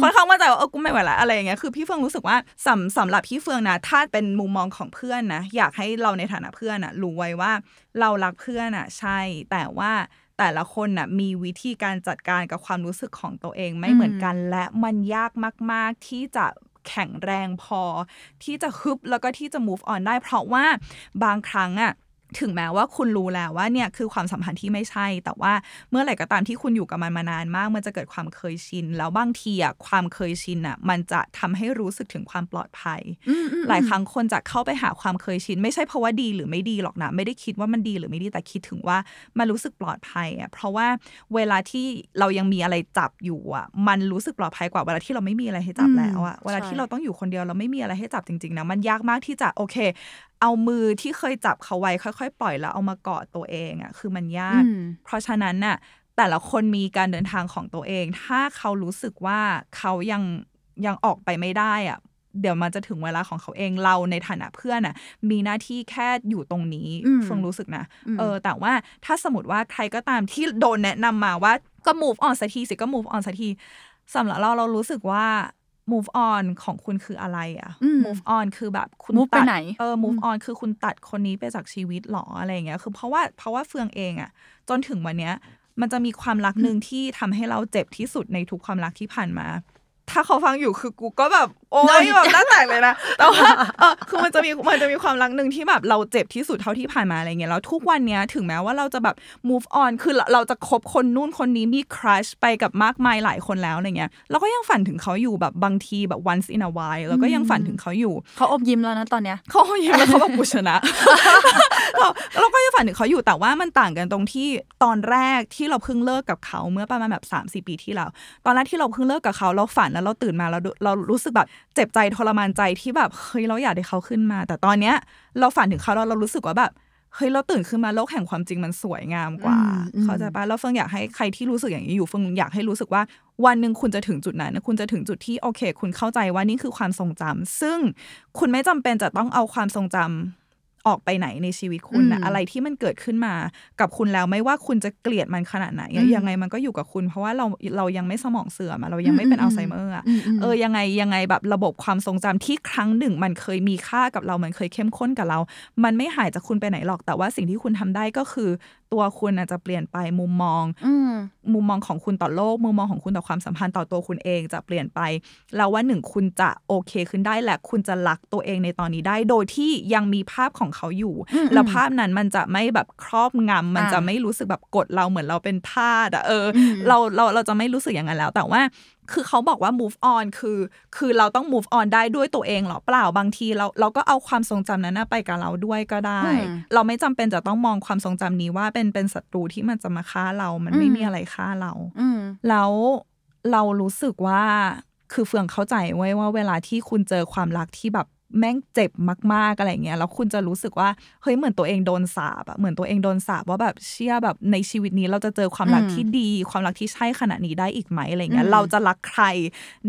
ค่อนข้างมั่นใจว่าเออกูไม่ไหวละอะไรอย่างเงี้ยคือพี่เฟืองรู้สึกว่าสำสำหรับพี่เฟืองนะถ้าเป็นมุมมองของเพื่อนนะอยากให้เราในฐานะเพื่อนอะรู้ไว้ว่า เรารักเพื่อนอะใช่ แต่ว่าแต่ละคนน่ะมีวิธีการจัดการกับความรู้สึกของตัวเองไม่เหมือนกัน และมันยากมาก ๆ ที่จะแข็งแรงพอ ที่จะฮึบแล้วก็ที่จะ move on ได้ เพราะว่าบางครั้งอะ ถึงแม้ว่าคุณรู้แล้วว่าเนี่ยคือความสัมพันธ์ที่ไม่ใช่ แต่ว่าเมื่อไหร่ก็ตามที่คุณอยู่กับมันมานานมาก มันจะเกิดความเคยชิน แล้วบางทีอะความเคยชินอะมันจะทำให้รู้สึกถึงความปลอดภัย หลายครั้งคนจะเข้าไปหาความเคยชิน ไม่ใช่เพราะว่าดีหรือไม่ดีหรอกนะ ไม่ได้คิดว่ามันดีหรือไม่ดีแต่คิดถึงว่ามันรู้สึกปลอดภัยอะเพราะว่าเวลาที่เรายังมีอะไรจับอยู่อะมันรู้สึกปลอดภัยกว่าเวลาที่เราไม่มีอะไรให้จับแล้วอะเวลาที่เราต้องอยู่คนเดียวเราไม่มีอะไรให้จับจริงๆนะมันยากมากที่จะโอเค เอามือที่เคยจับเขาไว้ค่อยๆ ปล่อยแล้วเอามากอดตัวเองอะคือมันยากอืมเพราะฉะนั้นน่ะแต่ละคนมีการเดินทางของตัวเอง ถ้าเขารู้สึกว่าเขายังยังออกไปไม่ได้อะเดี๋ยวมันจะถึงเวลาของเขาเองเราในฐานะเพื่อนน่ะ มีหน้าที่แค่อยู่ตรงนี้อืมเฟิงรู้สึกนะอืมเออ แต่ว่าถ้าสมมติว่าใครก็ตามที่โดนแนะนำมาว่าก็ move on สักทีสิก็ move on สักทีสำหรับเราเรารู้สึกว่า move on ของคุณคืออะไรอะอืม move on คือแบบคุณ move ตัดไปไหนเออ move on คือคุณตัดคนนี้ไปจากชีวิตหรออะไรอย่างเงี้ย คือเพราะว่าเพราะว่าเฟืองเองอะจนถึงวันเนี้ย มันจะมีความรักหนึ่งที่ทำให้เราเจ็บที่สุดในทุกความรักที่ผ่านมา ถ้าเขาฟังอยู่คือกูก็แบบ โอ๊ยแบบหน้าแตกเลยนะแต่ว่าเออคือมันจะมีมันจะมีความรักหนึ่งที่แบบเราเจ็บที่สุดเท่าที่ผ่านมาอะไรเงี้ยแล้วทุกวันเนี้ยถึงแม้ว่าเราจะแบบ move on คือเราเราจะคบคนนู่นคนนี้มี crush ไปกับมากมายหลายคนแล้วอะไรเงี้ยเราก็ยังฝันถึงเขาอยู่แบบบางทีแบบ once in a while เราก็ยังฝันถึงเขาอยู่เขาอมยิ้มแล้วนะตอนเนี้ยเขายิ้มแล้วเขาบอกกูชนะเราเราก็ยังฝันถึงเขาอยู่แต่ว่ามันต่างกันตรงที่ตอนแรกที่เราเพิ่งเลิกกับเขาเมื่อประมาณแบบ3าสี่ปีที่แล้วตอนแรกที่เราเพิ่งเลิกกับเขาเราฝันแล้วเราตื่นมาเราเรารู้สึกแบบเจ็บใจทรมานใจที่แบบเฮ้ยเราอยากให้เขาขึ้นมา แต่ตอนเนี้ย เราฝันถึงเขาแล้วเรารู้สึกว่าแบบเฮ้ยเราตื่นขึ้นมาโลกแห่งความจริงมันสวยงามกว่าอืมอืมเข้าใจปะแล้วเฟิงอยากให้ใครที่รู้สึกอย่างนี้อยู่เฟิงอยากให้รู้สึกว่าวันหนึ่งคุณจะถึงจุดนั้นคุณจะถึงจุดที่โอเค คุณเข้าใจว่านี่คือความทรงจำซึ่งคุณไม่จำเป็นจะต้องเอาความทรงจำ ออกไปไหนในชีวิตคุณนะอืมอะไรที่มันเกิดขึ้นมากับคุณแล้วไม่ว่าคุณจะเกลียดมันขนาดไหนอะอืมยังไงมันก็อยู่กับคุณ เพราะว่าเราเรายังไม่สมองเสื่อมอะเรายังไม่เป็นอืมอัลไซเมอร์อะอืมอืมเออยังไงยังไงแบบระบบความทรงจำที่ครั้งหนึ่ง มันเคยมีค่ากับเรามันเคยเข้มข้นกับเรา มันไม่หายจากคุณไปไหนหรอกแต่ว่าสิ่งที่คุณทำได้ก็คือ ตัวคุณอาจจะเปลี่ยนไปมุมมองอืมมุมมองของคุณต่อโลก มุมมองของคุณต่อความสัมพันธ์ต่อตัวคุณเองจะเปลี่ยนไปแล้วว่าหนึ่งคุณจะโอเคขึ้นได้และคุณจะรักตัวเองในตอนนี้ได้ โดยที่ยังมีภาพของเขาอยู่อืมแล้วภาพนั้นมันจะไม่แบบครอบงำมันอ่าจะไม่รู้สึกแบบกดเราเหมือนเราเป็นทาสอะเอออมเราเราเราจะไม่รู้สึกอย่างนั้นแล้ว แต่ว่าคือเขาบอกว่า move on คือ คือเราต้อง move on ได้ด้วยตัวเองเหรอเปล่าบางทีเราเราก็เอาความทรงจำนั้นนะไปกับเราด้วยก็ได้อืมเราไม่จำเป็นจะต้องมองความทรงจำนี้ว่าเป็นเป็นศัตรูที่มันจะมาฆ่าเรา มันไม่อืมมีอะไรฆ่าเราอืมแล้วเรารู้สึกว่าคือเฟืองเข้าใจไว้ว่าเวลาที่คุณเจอความรักที่แบบ แม่งเจ็บมากๆอะไรเงี้ยแล้วคุณจะรู้สึกว่าเฮ้ยเหมือนตัวเองโดนสาบอะเหมือนตัวเองโดนสาบว่าแบบเชื่อแบบในชีวิตนี้เราจะเจอความรักอืมที่ดี ความรักที่ใช่ขนาดนี้ได้อีกไหมอะไรเงี้ยอืมเราจะรักใคร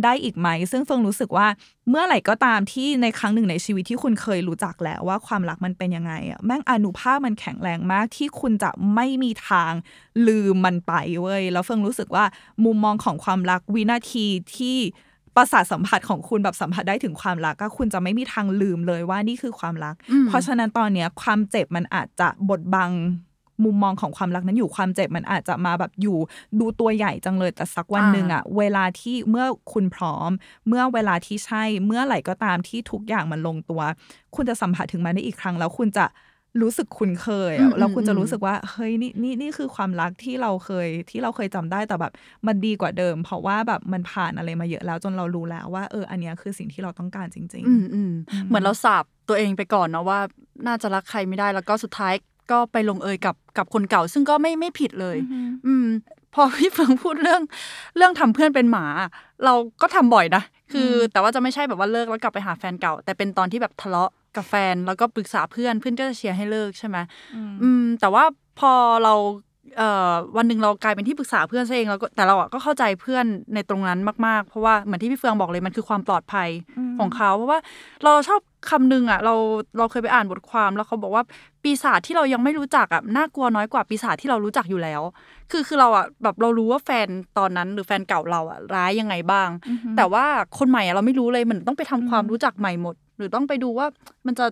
ได้อีกไหม ซึ่งเฟิงรู้สึกว่าเมื่อไหร่ก็ตามที่ในครั้งหนึ่งในชีวิตที่คุณเคยรู้จักแล้วว่าความรักมันเป็นยังไงอะแม่งอนุภาพมันแข็งแรงมากที่คุณจะไม่มีทางลืมมันไปเว้ยแล้วเฟิงรู้สึกว่ามุมมองของความรักวินาทีที่ ประสาทสัมผัสของคุณแบบสัมผัสได้ถึงความรักก็คุณจะไม่มีทางลืมเลยว่านี่คือความรักอืมเพราะฉะนั้นตอนเนี้ยความเจ็บมันอาจจะบดบังมุมมองของความรักนั้นอยู่ความเจ็บมันอาจจะมาแบบอยู่ดูตัวใหญ่จังเลยแต่สักวันอ่าหนึ่งอะเวลาที่เมื่อคุณพร้อม เมื่อเวลาที่ใช่เมื่อไหร่ก็ตามที่ทุกอย่างมันลงตัว คุณจะสัมผัสถึงมันได้อีกครั้งแล้วคุณจะ รู้สึกคุ้นเคยอะแล้วคุณจะรู้สึกว่าเฮ้ยนี่นี่นี่คือความรักที่เราเคยที่เราเคยจำได้แต่แบบ มันดีกว่าเดิม เพราะว่าแบบมันผ่านอะไรมาเยอะแล้วจนเรารู้แล้วว่าเอออันเนี้ยคือสิ่งที่เราต้องการจริงอืมอืมเหมือนเราสาบตัวเองไปก่อนเนาะว่า น่าจะรักใครไม่ได้แล้วก็สุดท้ายก็ไปลงเอยกับกับคนเก่า ซึ่งก็ไม่ไม่ผิดเลย อืมพอพี่เฟิงพูดเรื่องเรื่องทำเพื่อนเป็นหมา เราก็ทำบ่อยนะคืออแต่ว่าจะไม่ใช่แบบว่าเลิกแล้วกลับไปหาแฟนเก่า แต่เป็นตอนที่แบบทะเลาะ กับแฟนแล้วก็ปรึกษาเพื่อนเพื่อนก็จะเชียร์ให้เลิกใช่ไหมอืม แต่ว่าพอเราเอ่อวันหนึ่งเรากลายเป็นที่ปรึกษาเพื่อนซะเองแล้วก็แต่เราอะก็เข้าใจเพื่อนในตรงนั้นมากๆ เพราะว่าเหมือนที่พี่เฟืองบอกเลยมันคือความปลอดภัยของเขา เพราะว่าเราชอบคำหนึงอะเราเราเคยไปอ่านบทความแล้วเขาบอกว่าปีศาจที่เรายังไม่รู้จักอะน่ากลัวน้อยกว่าปีศาจที่เรารู้จักอยู่แล้ว คือคือเราอะแบบเรารู้ว่าแฟนตอนนั้นหรือแฟนเก่าเราอะร้ายยังไงบ้าง แต่ว่าคนใหม่อะเราไม่รู้เลยมันต้องไปทำความรู้จักใหม่หมด หรือต้องไปดูว่ามันจะ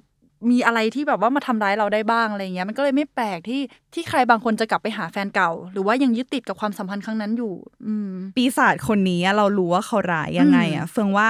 มีอะไรที่แบบว่ามาทำร้ายเราได้บ้างอะไรเงี้ยมันก็เลยไม่แปลกที่ที่ใครบางคนจะกลับไปหาแฟนเก่า หรือว่ายังยึดติดกับความสัมพันธ์ครั้งนั้นอยู่ อืมปีศาจคนนี้เรารู้ว่าเขาร้ายยังไงอะเฟืองว่า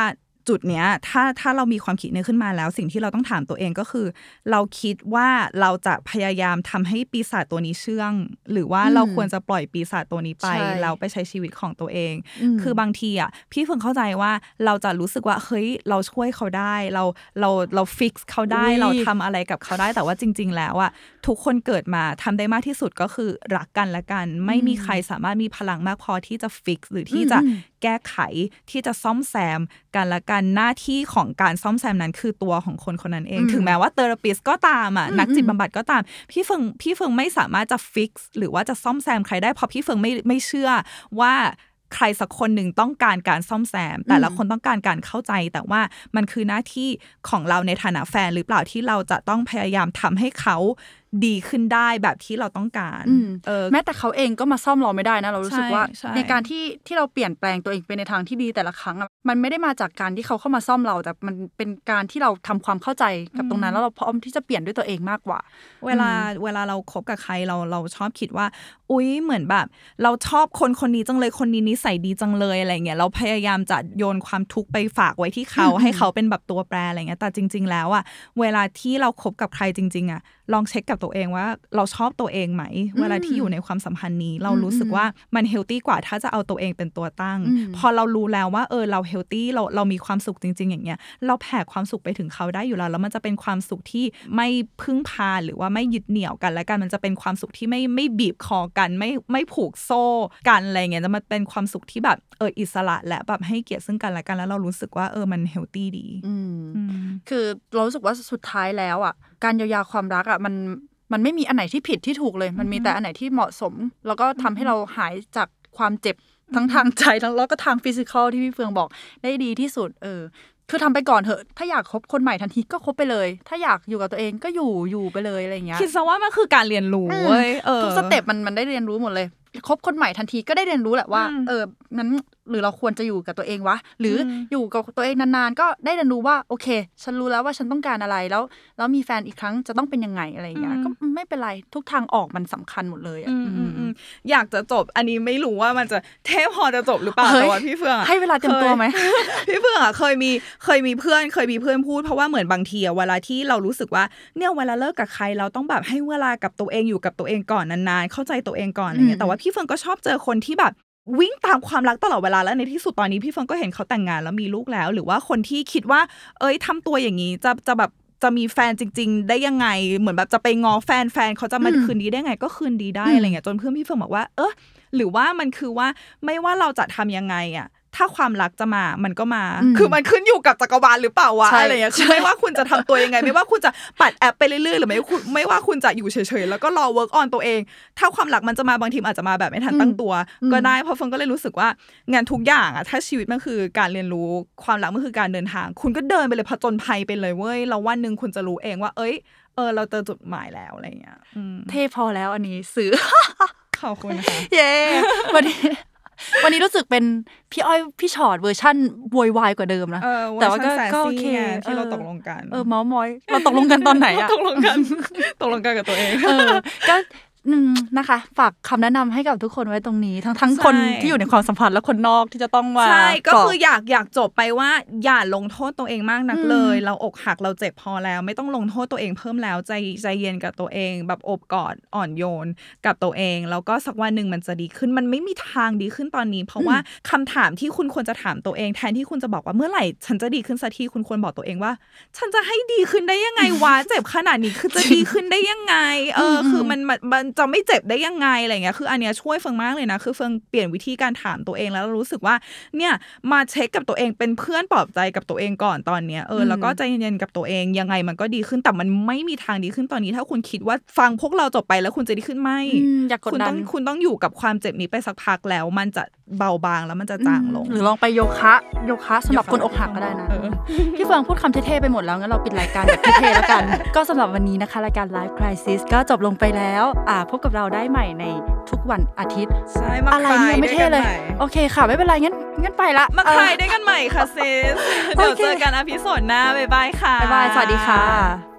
จุดเนี้ยถ้าถ้าเรามีความคิดนี้ขึ้นมาแล้ว สิ่งที่เราต้องถามตัวเองก็คือ เราคิดว่าเราจะพยายามทำให้ปีศาจตัวนี้เชื่อง หรือว่าอืมเราควรจะปล่อยปีศาจตัวนี้ไปใช่แล้วไปใช้ชีวิตของตัวเองอืมคือบางทีอะพี่เฟิงเข้าใจว่าเราจะรู้สึกว่าเฮ้ยเราช่วยเขาได้ เราเราเรา fix เขาได้อุ๊ยเราทำอะไรกับเขาได้แต่ว่าจริง ๆ แล้วอะทุกคนเกิดมาทำได้มากที่สุดก็คือรักกันและกัน ไม่มีใครสามารถมีพลังมากพอที่จะ fix หรือที่จะอืม แก้ไขที่จะซ่อมแซมกันและกันหน้าที่ของการซ่อมแซมนั้นคือตัวของคนคนนั้นเองอืมถึงแม้ว่า therapist ก็ตามอะอืมนักจิตอืมบำบัดก็ตาม พี่เฟิงพี่เฟิงไม่สามารถจะ fix หรือว่าจะซ่อมแซมใครได้เพราะพี่เฟิงไม่ไม่เชื่อว่าใครสักคนหนึ่งต้องการการซ่อมแซม แต่ละคนต้องการการเข้าใจ แต่ว่ามันคือหน้าที่ของเราในฐานะแฟนหรือเปล่าที่เราจะต้องพยายามทำให้เขา ดีขึ้นได้แบบที่เราต้องการอืมเออแม้แต่เขาเองก็มาซ่อมเราไม่ได้นะ เรารู้สึกว่าใช่ในการที่ที่เราเปลี่ยนแปลงตัวเองไปในทางที่ดีแต่ละครั้งอะมันไม่ได้มาจากการที่เขาเข้ามาซ่อมเรา แต่มันเป็นการที่เราทำความเข้าใจกับตรงนั้น แล้วเราพร้อมที่จะเปลี่ยนด้วยตัวเองมากกว่า เวลาเวลาเราคบกับใครเราเราชอบคิดว่า อุ๊ยเหมือนแบบ เราชอบคนคนนี้จังเลยคนนี้นิสัยดีจังเลยอะไรเงี้ยเราพยายามจะโยนความทุกข์ไปฝากไว้ที่เขาให้เขาเป็นแบบตัวแปรอะไรเงี้ยแต่จริง ๆ แล้วอะเวลาที่เราคบกับใครจริง ๆอะลองเช็คกับตัวเองว่า เราชอบตัวเองไหม เวลาที่อยู่ในความสัมพันธ์นี้ เรารู้สึกว่ามัน healthy กว่าถ้าจะเอาตัวเองเป็นตัวตั้งอืมพอเรารู้แล้วว่าเออเรา healthy เราเรามีความสุขจริง ๆ อย่างเงี้ยเราแผ่ความสุขไปถึงเขาได้อยู่แล้ว แล้วมันจะเป็นความสุขที่ไม่พึ่งพาหรือว่าไม่ยึดเหนี่ยวกัน และกันมันจะเป็นความสุขที่ไม่ไม่บีบคอกัน ไม่ไม่ผูกโซ่กันอะไรเงี้ยจะมันเป็นความสุขที่แบบเอออิสระและแบบให้เกียรติซึ่งกันและกันแล้วเรารู้สึกว่าเออมัน healthy ดีอืมอืมคือเรารู้สึกว่าสุดท้ายแล้วอะ การเยียวยาความรักอะมันมันไม่มีอันไหนที่ผิดที่ถูกเลย มันมีแต่อันไหนที่เหมาะสม แล้วก็ทำให้เราหายจากความเจ็บทั้งทางใจทั้งแล้วก็ทาง physical ที่พี่เฟืองบอกได้ดีที่สุด เออ คือทำไปก่อนเถอะ ถ้าอยากคบคนใหม่ทันทีก็คบไปเลย ถ้าอยากอยู่กับตัวเองก็อยู่อยู่ไปเลยอะไรอย่างเงี้ยคิดซะว่ามันคือการเรียนรู้เว้ยเออทุกสเต็ปมันมันได้เรียนรู้หมดเลย คบคนใหม่ทันทีก็ได้เรียนรู้แหละว่าอืมเอองั้นหรือเราควรจะอยู่กับตัวเองวะ หรืออมอยู่กับตัวเองนานๆ ก็ได้เรียนรู้ว่า โอเค ฉันรู้แล้วว่าฉันต้องการอะไรแล้ว แล้วมีแฟนอีกครั้งจะต้องเป็นยังไงอะไรอย่างเงี้ยก็ไม่เป็นไรทุกทางออกมันสำคัญหมดเลยอะอืมอืมอือืมมอยากจะจบอันนี้ไม่รู้ว่ามันจะเทพพอจะจบหรือเปล่าเฮ้ยแต่ว่าพี่เฟืองอะให้เวลาเตรียมตัวไหมพี่เฟื่องอะเคยมีเคยมีเพื่อนเคยมีเพื่อนพูดเพราะว่าเหมือนบางทีอะเวลาที่เรารู้สึกว่าเนี่ยเวลาเลิกกับใครเราต้องแบบให้เวลากับตัวเองอยู่กับตัวเองก่อนนานๆเข้าใจตัวเองก่อนอะไรเงี้อืยมแต่ว่าพี่เฟิงก็ชอบเจอคนที่แบบวิ่งตามความรักตลอดเวลาแล้วในที่สุดตอนนี้พี่เฟิงก็เห็นเขาแต่งงานแล้วมีลูกแล้ว หรือว่าคนที่คิดว่า เอ้ยทำตัวอย่างนี้จะจะแบบจะมีแฟนจริง ๆ ได้ยังไง เหมือนแบบจะไปงอแฟนแฟนเขาจะมาคืนดีได้ไงก็คืนดีได้อะไรเงี้ยจนเพื่อนพี่เฟิงบอกว่า เออหรือว่ามันคือว่าไม่ว่าเราจะทำยังไงอะ ถ้าความรักจะมามันก็มาอืมคือมันขึ้นอยู่กับจักรวาลหรือเปล่าวะใช่อะไรอย่างเงี้ยคือไม่ว่าคุณจะทำตัวยังไง ไม่ว่าคุณจะปัดแอปไปเรื่อยๆหรือไม่คุณไม่ว่าคุณจะอยู่เฉยๆแล้วก็รอ work on ตัวเอง ถ้าความรักมันจะมาบางทีมันอาจจะมาแบบไม่ทันตั้งตัว ก็ได้เพราะเฟิงก็เลยรู้สึกว่างานทุกอย่างอะถ้าชีวิตมันคือการเรียนรู้ความรักมันคือการเดินทาง คุณก็เดินไปเลยผจญภัยไปเลยเว้ยแล้ววันหนึ่งคุณจะรู้เองว่า เอ้ยเออเราเจอจุดหมายแล้วอะไรอย่างเงี้ยอืมเท่พอแล้วอันนี้ซื้อขอบคุณค่ะเย้วันนี้ วันนี้รู้สึกเป็นพี่อ้อยพี่ฉอดเวอร์ชั่นโวยวายกว่าเดิมนะเออแต่ว่าก็เวอร์ชันก็โอแสนเคซี่ไงที่เราเออตกลงกัน เออเมาส์มอย เราตกลงกันตอนไหนอะตกลงกันตกลงกันกับตัวเองเออก็อืม นะคะ ฝากคำแนะนำให้กับทุกคนไว้ตรงนี้ ทั้งทั้งใช่คนที่อยู่ในความสัมพันธ์และคนนอกที่จะต้องมาใช่ก็จบคืออยากอยากจบไปว่าอย่าลงโทษตัวเองมากนักอืมเลย เราอกหักเราเจ็บพอแล้ว ไม่ต้องลงโทษตัวเองเพิ่มแล้วใจใจเย็นกับตัวเอง แบบอบกอดอ่อนโยนกับตัวเอง แล้วก็สักวันหนึ่งมันจะดีขึ้นมันไม่มีทางดีขึ้นตอนนี้ เพราะว่าคำถามที่คุณควรจะถามตัวเอง แทนที่คุณจะบอกว่าเมื่อไหร่ฉันจะดีขึ้นสักทีคุณควรบอกตัวเองว่า ฉันจะให้ดีขึ้นได้ยังไงวะเจ็บขนาดนี้คือจะดีขึ้นได้ยังไง เอออมคือมันมันมันจะไม่เจ็บได้ยังไงอะไรเงี้ยคืออันเนี้ยช่วยเฟิงมากเลยนะ คือเฟิงเปลี่ยนวิธีการถามตัวเองแล้วรู้สึกว่าเนี่ยมาเช็คกับตัวเองเป็นเพื่อนปลอบใจกับตัวเองก่อนตอนเนี้ยเอออืมแล้วก็ใจเย็นๆกับตัวเองยังไงมันก็ดีขึ้นแต่มันไม่มีทางดีขึ้นตอนนี้ ถ้าคุณคิดว่าฟังพวกเราจบไปแล้วคุณจะดีขึ้นไหมอืมอยากกดคุณดัต้อนงคุณต้องอยู่กับความเจ็บนี้ไปสักพักแล้ว มันจะเบาบางแล้วมันจะจางลง หรือลองไปโยคะโยคะสำหรับคนอกหักก็ได้นะเออพี่เฟิงพูดคำเท่ๆไปหมดแล้วงั้นเราปิดรายการแบบเท่ๆแล้วกัน ก็สำหรับวันนี้นะคะรายการ Life Crisis ก็จบลงไปแล้วอ่าพบกับเราได้ใหม่ในทุกวันอาทิตย์ใช่มาอะไรเนี่ยไม่เท่เลยคลาด้วยกันใหม่โอเคค่ะ ไม่เป็นไรงั้นงั้นไปละ มา cry ด้วยกันใหม่ค่ะเซสเดี๋ยวโอเคเจอกัน episode หน้าบ๊ายบายค่ะบ๊ายบายสวัสดีค่ะ